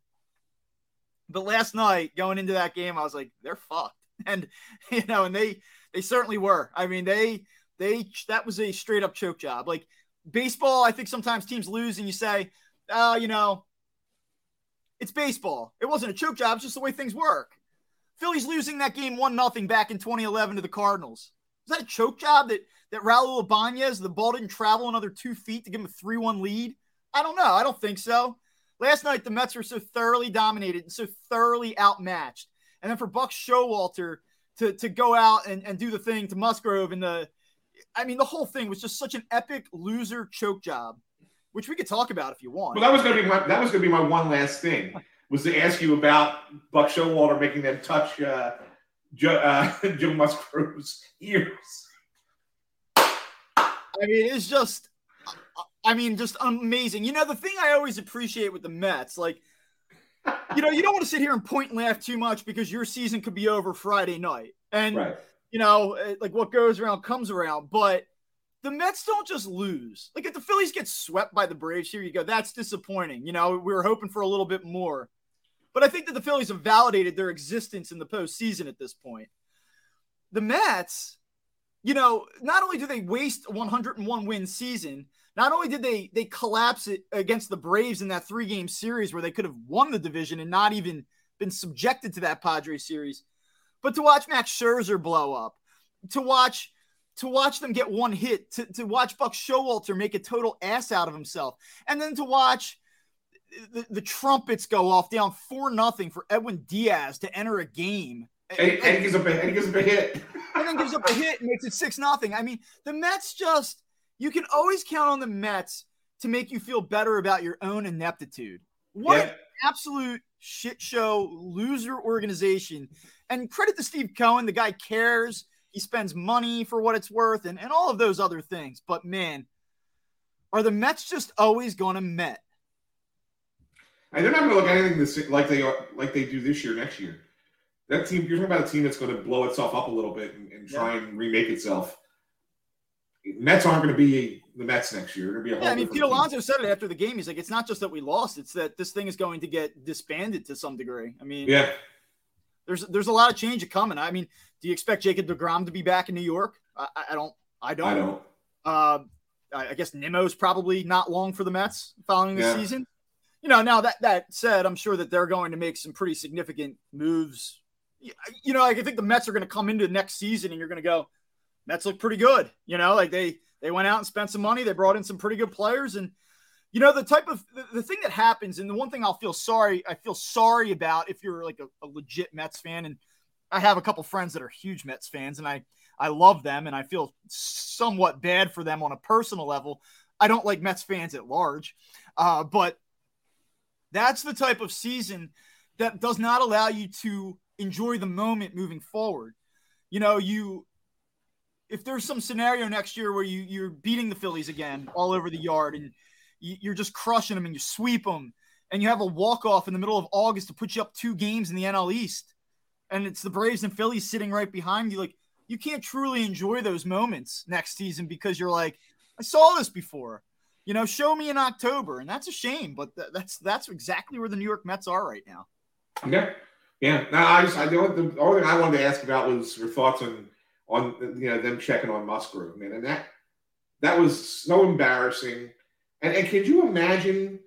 But last night, going into that game, I was like, they're fucked. And, you know, and they, they certainly were. I mean, they, they, that was a straight up choke job. Like baseball, I think sometimes teams lose and you say, oh, you know, it's baseball. It wasn't a choke job. It's just the way things work. Phillies losing that game one nothing back in 2011 to the Cardinals. Was that a choke job that that Raul Ibanez the ball didn't travel another two feet to give him a three one lead? I don't know. I don't think so. Last night the Mets were so thoroughly dominated and so thoroughly outmatched, and then for Buck Showalter to to go out and, and do the thing to Musgrove and the, I mean the whole thing was just such an epic loser choke job which we could talk about if you want. Well, that was going to be my that was going to be my one last thing was to ask you about Buck Showalter making them touch uh, Joe, uh, Joe Musgrove's ears. I mean, it's just, I mean, just amazing. You know, the thing I always appreciate with the Mets, like, you know, you don't want to sit here and point and laugh too much because your season could be over Friday night, and right. you know, eh, like what goes around comes around, but the Mets don't just lose. Like if the Phillies get swept by the Braves, here you go. That's disappointing. You know, we were hoping for a little bit more. But I think that the Phillies have validated their existence in the postseason at this point. The Mets, you know, not only do they waste a 101 win season, not only did they they collapse it against the Braves in that three game series where they could have won the division and not even been subjected to that Padres series, but to watch Max Scherzer blow up, to watch to watch them get one hit, to, to watch Buck Showalter make a total ass out of himself, and then to watch the, the trumpets go off down four nothing for Edwin Diaz to enter a game And, and, he gives up a, and he gives up a hit. and then gives up a hit and makes it six nothing. I mean, the Mets just you can always count on the Mets to make you feel better about your own ineptitude. What an absolute shit show loser organization. And credit to Steve Cohen, the guy cares. He spends money for what it's worth and, and all of those other things. But man, are the Mets just always going to Met? And they're not going to look anything this, like they are, like they do this year, next year. That team, you're talking about a team that's going to blow itself up a little bit and, and try yeah. and remake itself. Mets aren't going to be the Mets next year. Be yeah, I mean, Pete Alonso said it after the game. He's like, it's not just that we lost; it's that this thing is going to get disbanded to some degree. I mean, yeah, there's there's a lot of change coming. I mean, do you expect Jacob Degrom to be back in New York? I, I don't. I don't. I don't. Uh, I guess Nimmo's probably not long for the Mets following the yeah. season. You know, now that that said, I'm sure that they're going to make some pretty significant moves. You know, I think the Mets are going to come into next season, and you're going to go, Mets look pretty good. You know, like they they went out and spent some money. They brought in some pretty good players, and you know the type of the, the thing that happens, and the one thing I'll feel sorry I feel sorry about if you're like a, a legit Mets fan, and I have a couple friends that are huge Mets fans, and I I love them, and I feel somewhat bad for them on a personal level. I don't like Mets fans at large, uh, but that's the type of season that does not allow you to enjoy the moment moving forward. You know, you if there's some scenario next year where you you're beating the Phillies again all over the yard and you, are just crushing them and you sweep them and you have a walk off in the middle of August to put you up two games in the NL East and it's the Braves and Phillies sitting right behind you like you can't truly enjoy those moments next season because you're like I saw this before. You know show me in October. And that's a shame but th- that's that's exactly where the New York Mets are right now. Yeah. Yeah. Now I just I the only thing I wanted to ask about was your thoughts on on you know them checking on Musgrove, man, and that that was so embarrassing. And, and can you imagine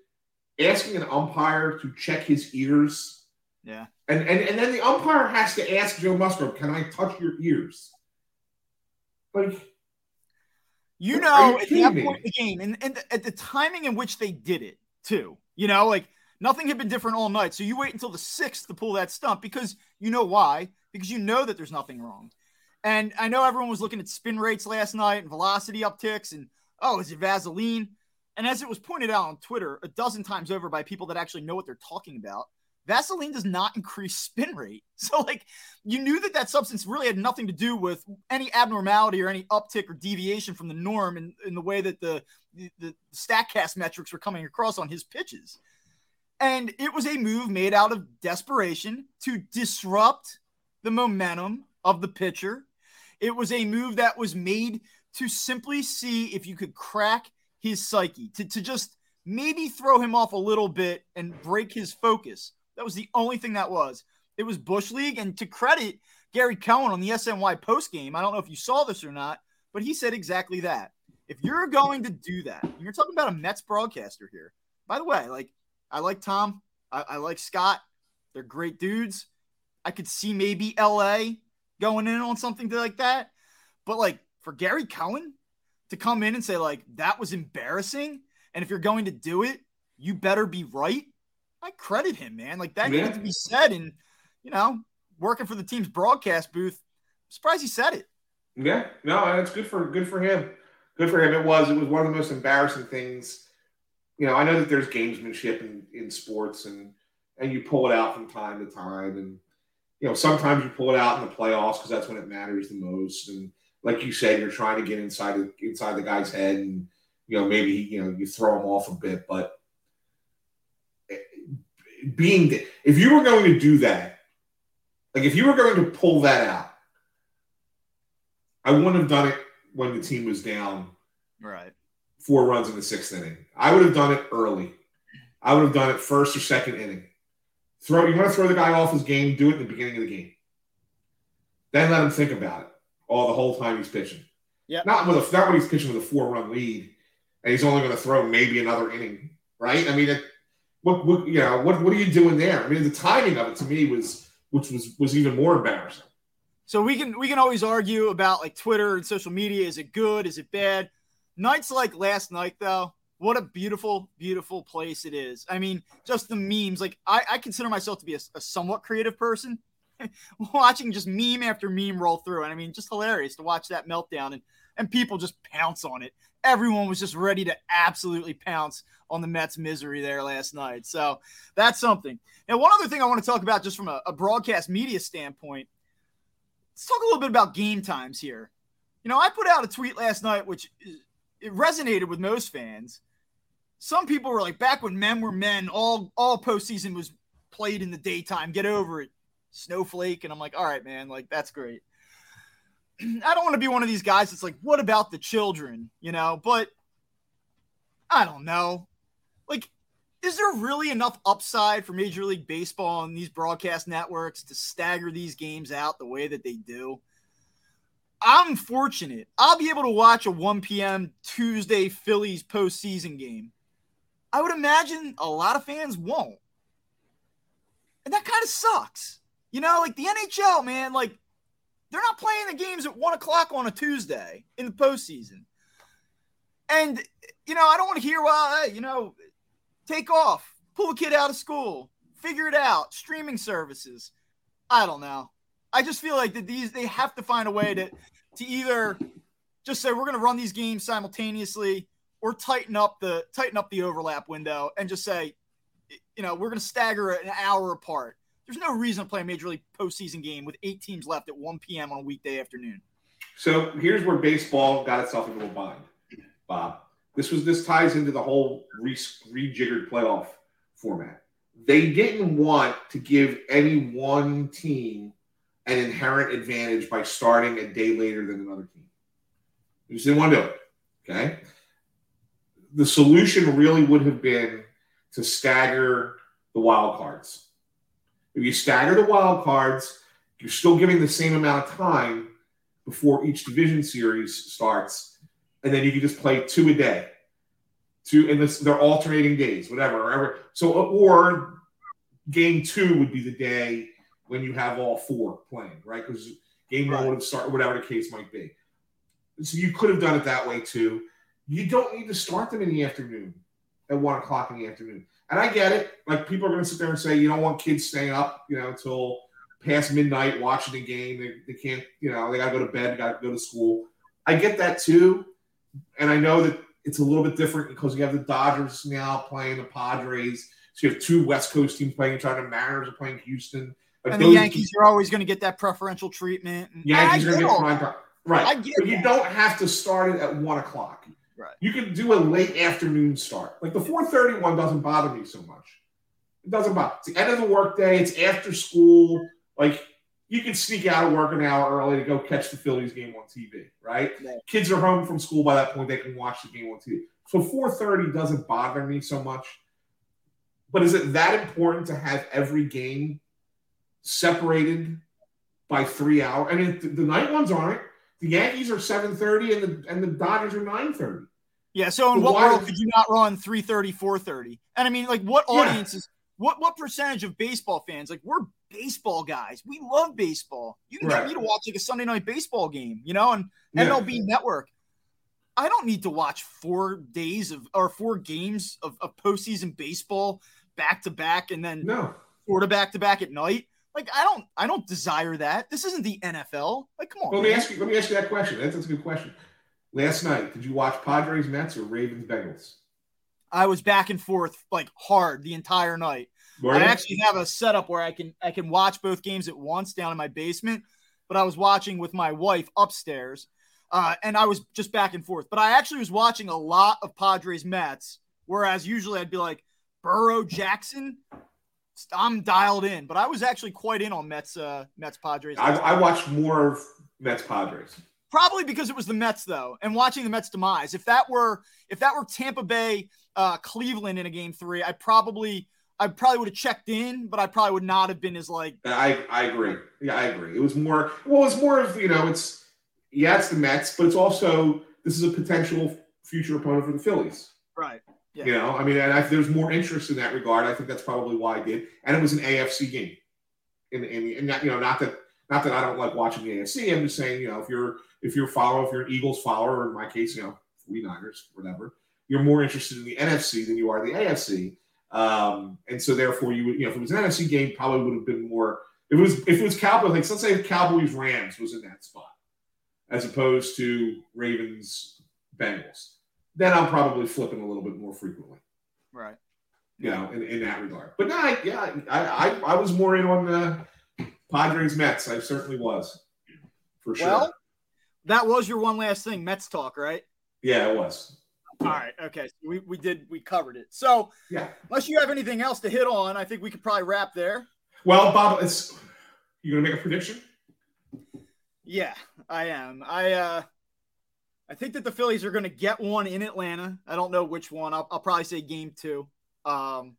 asking an umpire to check his ears? Yeah. And, and and then the umpire has to ask Joe Musgrove, "Can I touch your ears?" Like, you know, you at that point in the game, and, and at the timing in which they did it, too. You know, like nothing had been different all night. So you wait until the sixth to pull that stump because you know why? Because you know that there's nothing wrong. And I know everyone was looking at spin rates last night and velocity upticks and oh, is it Vaseline? And as it was pointed out on Twitter a dozen times over by people that actually know what they're talking about, Vaseline does not increase spin rate. So, like, you knew that that substance really had nothing to do with any abnormality or any uptick or deviation from the norm in, in the way that the, the, the StatCast metrics were coming across on his pitches. And it was a move made out of desperation to disrupt the momentum of the pitcher it was a move that was made to simply see if you could crack his psyche, to, to just maybe throw him off a little bit and break his focus. That was the only thing that was. It was Bush League. And to credit Gary Cohen on the SNY post game, I don't know if you saw this or not, but he said exactly that. If you're going to do that, and you're talking about a Mets broadcaster here. By the way, like I like Tom, I, I like Scott. They're great dudes. I could see maybe LA going in on something like that. But like for Gary Cohen to come in and say, like, that was embarrassing. And if you're going to do it, you better be right. I credit him, man. Like that yeah. needed to be said. And, you know, working for the team's broadcast booth, I'm surprised he said it. Yeah, no, it's good for good for him. Good for him. It was. It was one of the most embarrassing things. You know, I know that there's gamesmanship in, in sports and and you pull it out from time to time and you know, sometimes you pull it out in the playoffs because that's when it matters the most. And like you said, you're trying to get inside of, inside the guy's head, and you know maybe you know you throw him off a bit. But being if you were going to do that, like if you were going to pull that out, I wouldn't have done it when the team was down. Right. Four runs in the sixth inning. I would have done it early. I would have done it first or second inning. Throw you want to throw the guy off his game, do it in the beginning of the game. Then let him think about it all the whole time he's pitching. Yeah. Not with a, not when he's pitching with a four run lead and he's only going to throw maybe another inning, right? I mean, it, what what you know what what are you doing there? I mean, the timing of it to me was which was was even more embarrassing. So we can we can always argue about like Twitter and social media. Is it good? Is it bad? Nights like last night, though, what a beautiful, beautiful place it is. I mean, just the memes. Like I, I consider myself to be a, a somewhat creative person. watching just meme after meme roll through. And I mean, just hilarious to watch that meltdown and, and people just pounce on it. Everyone was just ready to absolutely pounce on the Mets' misery there last night. So that's something. Now, one other thing I want to talk about just from a, a broadcast media standpoint, let's talk a little bit about game times here. You know, I put out a tweet last night, which it resonated with most fans. Some people were like, back when men were men, all all postseason was played in the daytime. Get over it, snowflake. And I'm like, all right, man, like that's great. I don't want to be one of these guys that's like, what about the children? You know, but I don't know. Like, is there really enough upside for Major League Baseball and these broadcast networks to stagger these games out the way that they do? I'm fortunate. I'll be able to watch a 1 p.m. Tuesday Phillies postseason game. I would imagine a lot of fans won't. And that kind of sucks. You know, like the NHL, man, like they're not playing the games at one o'clock on a Tuesday in the postseason. And, you know, I don't want to hear, well, hey, you know, take off, pull a kid out of school, figure it out, streaming services. I don't know. I just feel like that these they have to find a way to to either just say we're going to run these games simultaneously or tighten up the tighten up the overlap window and just say you know we're going to stagger an hour apart. There's no reason to play a major league postseason game with eight teams left at 1 p.m. on a weekday afternoon. So here's where baseball got itself into a bind, Bob. This was this ties into the whole re- rejiggered playoff format. They didn't want to give any one team an inherent advantage by starting a day later than another team. You just didn't want to do it. Okay. The solution really would have been to stagger the wild cards. If you stagger the wild cards, you're still giving the same amount of time before each division series starts, and then you can just play two a day. Two, and this, they're alternating days, whatever, whatever. So, or game two would be the day when you have all four playing, right? Because game right. one would have started, whatever the case might be. So you could have done it that way too. You don't need to start them in the afternoon at one o'clock in the afternoon. And I get it. Like people are going to sit there and say, you don't want kids staying up, you know, until past midnight watching the game. They, they can't, you know, they got to go to bed, got to go to school. I get that too. And I know that it's a little bit different because you have the Dodgers now playing the Padres. So you have two West Coast teams playing each other. The Mariners are playing Houston and the Yankees are always going to get that preferential treatment. Yankees are going to get prime time. Right. I get but you don't have to start it at one o'clock. Right. You can do a late afternoon start. Like the 4:30 one doesn't bother me so much. It doesn't bother. It's the end of the workday. It's after school. Like you can sneak out of work an hour early to go catch the Phillies game on TV. Right. right. Kids are home from school by that point. They can watch the game on TV. So 4:30 doesn't bother me so much. But is it that important to have every game separated by three hours. I mean, the night ones aren't. The Yankees are seven thirty, and the and the Dodgers are nine thirty. Yeah. So in so what world could you not run 3:30, 4:30? And I mean, like, what audiences? Yeah. What what percentage of baseball fans? Like, we're baseball guys. We love baseball. You can right. get me to watch like a Sunday night baseball game, you know, and yeah. MLB Network. I don't need to watch four days of or four games of, of postseason baseball back to back, and then no four to back to back at night. Like I don't I don't desire that. This isn't the NFL. Like come on. Well, let me ask you let me ask you that question. That's, that's a good question. Last night, did you watch Padres Mets or Ravens Bengals? I was back and forth like hard the entire night. I actually have a setup where I can I can watch both games at once down in my basement, but I was watching with my wife upstairs. Uh, and I was just back and forth. But I actually was watching a lot of Padres Mets, whereas usually I'd be like Burrow Jackson, I'm dialed in, but I was actually quite in on Mets, uh, Mets Padres. I, I watched more of Mets Padres. Probably because it was the Mets though, and watching the Mets demise. If that were if that were Tampa Bay, uh, Cleveland in a game three, I probably I probably would have checked in, but I probably would not have been as like. I I agree. Yeah, I agree. It was more. Well, it's more of you know, it's yeah, it's the Mets, but it's also this is a potential future opponent for the Phillies. Right. Yeah. You know, I mean, and I, there's more interest in that regard. I think that's probably why I did. And it was an AFC game. In, in, in you know, not that not that I don't like watching the AFC. I'm just saying, you know, if you're if you're a follower, if you're an Eagles follower, or in my case, you know, 49ers, whatever, you're more interested in the NFC than you are the AFC. Um, and so therefore, you would, you know, if it was an NFC game, probably would have been more If it was if it was Cowboys, like let's say Cowboys Rams was in that spot, as opposed to Ravens Bengals, then I'm probably flipping a little bit more frequently. Right. You know, in, in that regard. But no, I, yeah, I, I I was more in on the Padres Mets. I certainly was, for sure. Well, that was your one last thing, Mets talk, right? Yeah, it was. All right. Okay. So we, we did we covered it. So Yeah. unless you have anything else to hit on, I think we could probably wrap there. Well, Bob, it's you gonna make a prediction? Yeah, I am. I uh I think that the Phillies are going to get one in Atlanta. I don't know which one. I'll, I'll probably say game two. Um,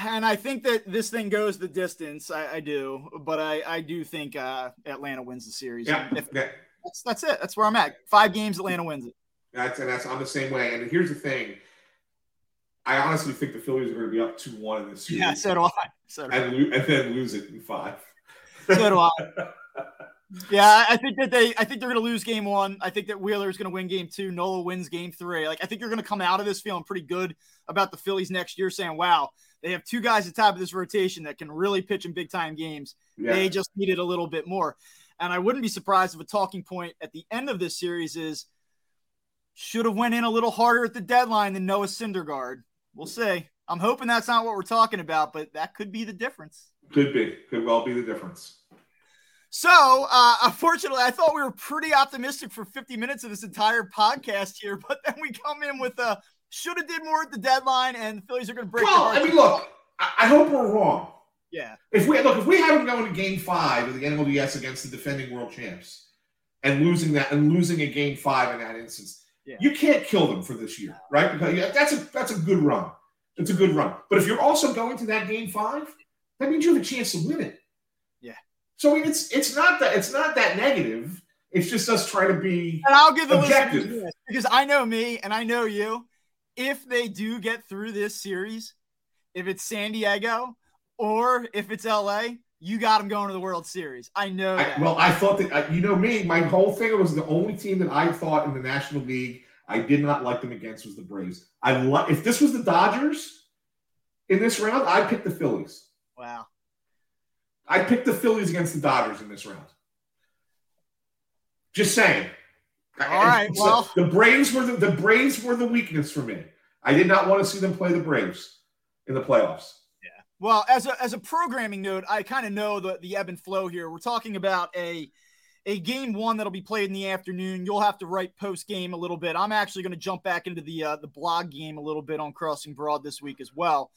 and I think that this thing goes the distance. I, I do, but I, I do think uh, Atlanta wins the series. Yeah. If, that's that's it. That's where I'm at. Five games, Atlanta wins it. That's and that's I'm the same way. And here's the thing. I honestly think the Phillies are going to be up two one in this series. Yeah, so do I. So do I. and, lo- and then lose it in five. So do I. Yeah, I think that they. I think they're going to lose game one. I think that Wheeler is going to win game two. Nola wins game three. Like I think you're going to come out of this feeling pretty good about the Phillies next year, saying, "Wow, they have two guys at the top of this rotation that can really pitch in big time games. Yeah. They just needed a little bit more." And I wouldn't be surprised if a talking point at the end of this series is should have went in a little harder at the deadline than Noah Syndergaard. We'll see. I'm hoping that's not what we're talking about, but that could be the difference. Could be. Could well be the difference. So, uh, unfortunately, I thought we were pretty optimistic for 50 minutes of this entire podcast here, but then we come in with a should have did more at the deadline, and the Phillies are going to break. Well, I mean, look, I, I hope we're wrong. yeah, If we look, if we haven't gone to Game Five of the NLDS against the defending world champs, and losing that, and losing a Game Five in that instance, Yeah. you can't kill them for this year, right? Because yeah, that's a that's a good run. It's a good run. But if you're also going to that Game Five, that means you have a chance to win it. So it's it's not that it's not that negative. It's just us trying to be and I'll give the Objective. listeners this, because I know me and I know you. If they do get through this series, if it's San Diego or if it's LA, you got them going to the World Series. I know I, well, I thought that you know me. My whole thing was the only team that I thought in the National League I did not like them against was the Braves. I li- if this was the Dodgers in this round, I picked the Phillies. wow. I picked the Phillies against the Dodgers in this round. Just saying. All right, So well- the Braves were the, the Braves were the weakness for me. I did not want to see them play the Braves in the playoffs. Yeah. Well, as a as a programming note, I kind of know the the ebb and flow here. We're talking about a a game one that'll be played in the afternoon. You'll have to write post game a little bit. I'm actually going to jump back into the uh, the blog game a little bit on Crossing Broad this week as well.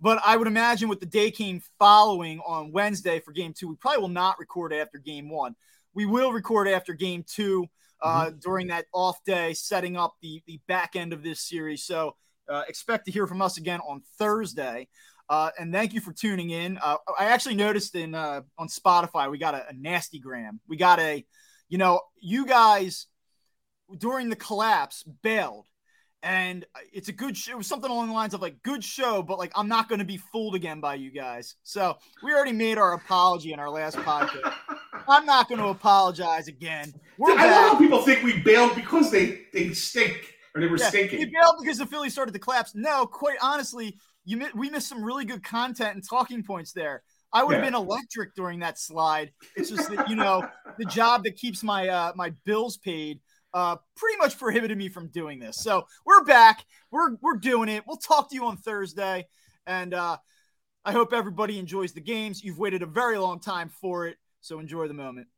But I would imagine with the day game following on Wednesday for game two, we probably will not record after game one. We will record after game two uh, during that off day, setting up the the back end of this series. So uh, expect to hear from us again on Thursday. Uh, and thank you for tuning in. Uh, I actually noticed in uh, on Spotify we got a, a nasty gram. We got a, you know, you guys during the collapse bailed, and it's a good. show. It was something along the lines of like good show, but like I'm not going to be fooled again by you guys. So we already made our apology in our last podcast. I'm not going to apologize again. We're I love how people think we bailed because they they stink or they were Yeah, stinking. We bailed because the Phillies started to collapse. No, quite honestly, you we missed some really good content and talking points there. I would have Yeah. been electric during that slide. It's just that you know the job that keeps my uh, my bills paid uh, pretty much prohibited me from doing this. So we're back. We're we're doing it. We'll talk to you on Thursday, and uh, I hope everybody enjoys the games. You've waited a very long time for it, so enjoy the moment.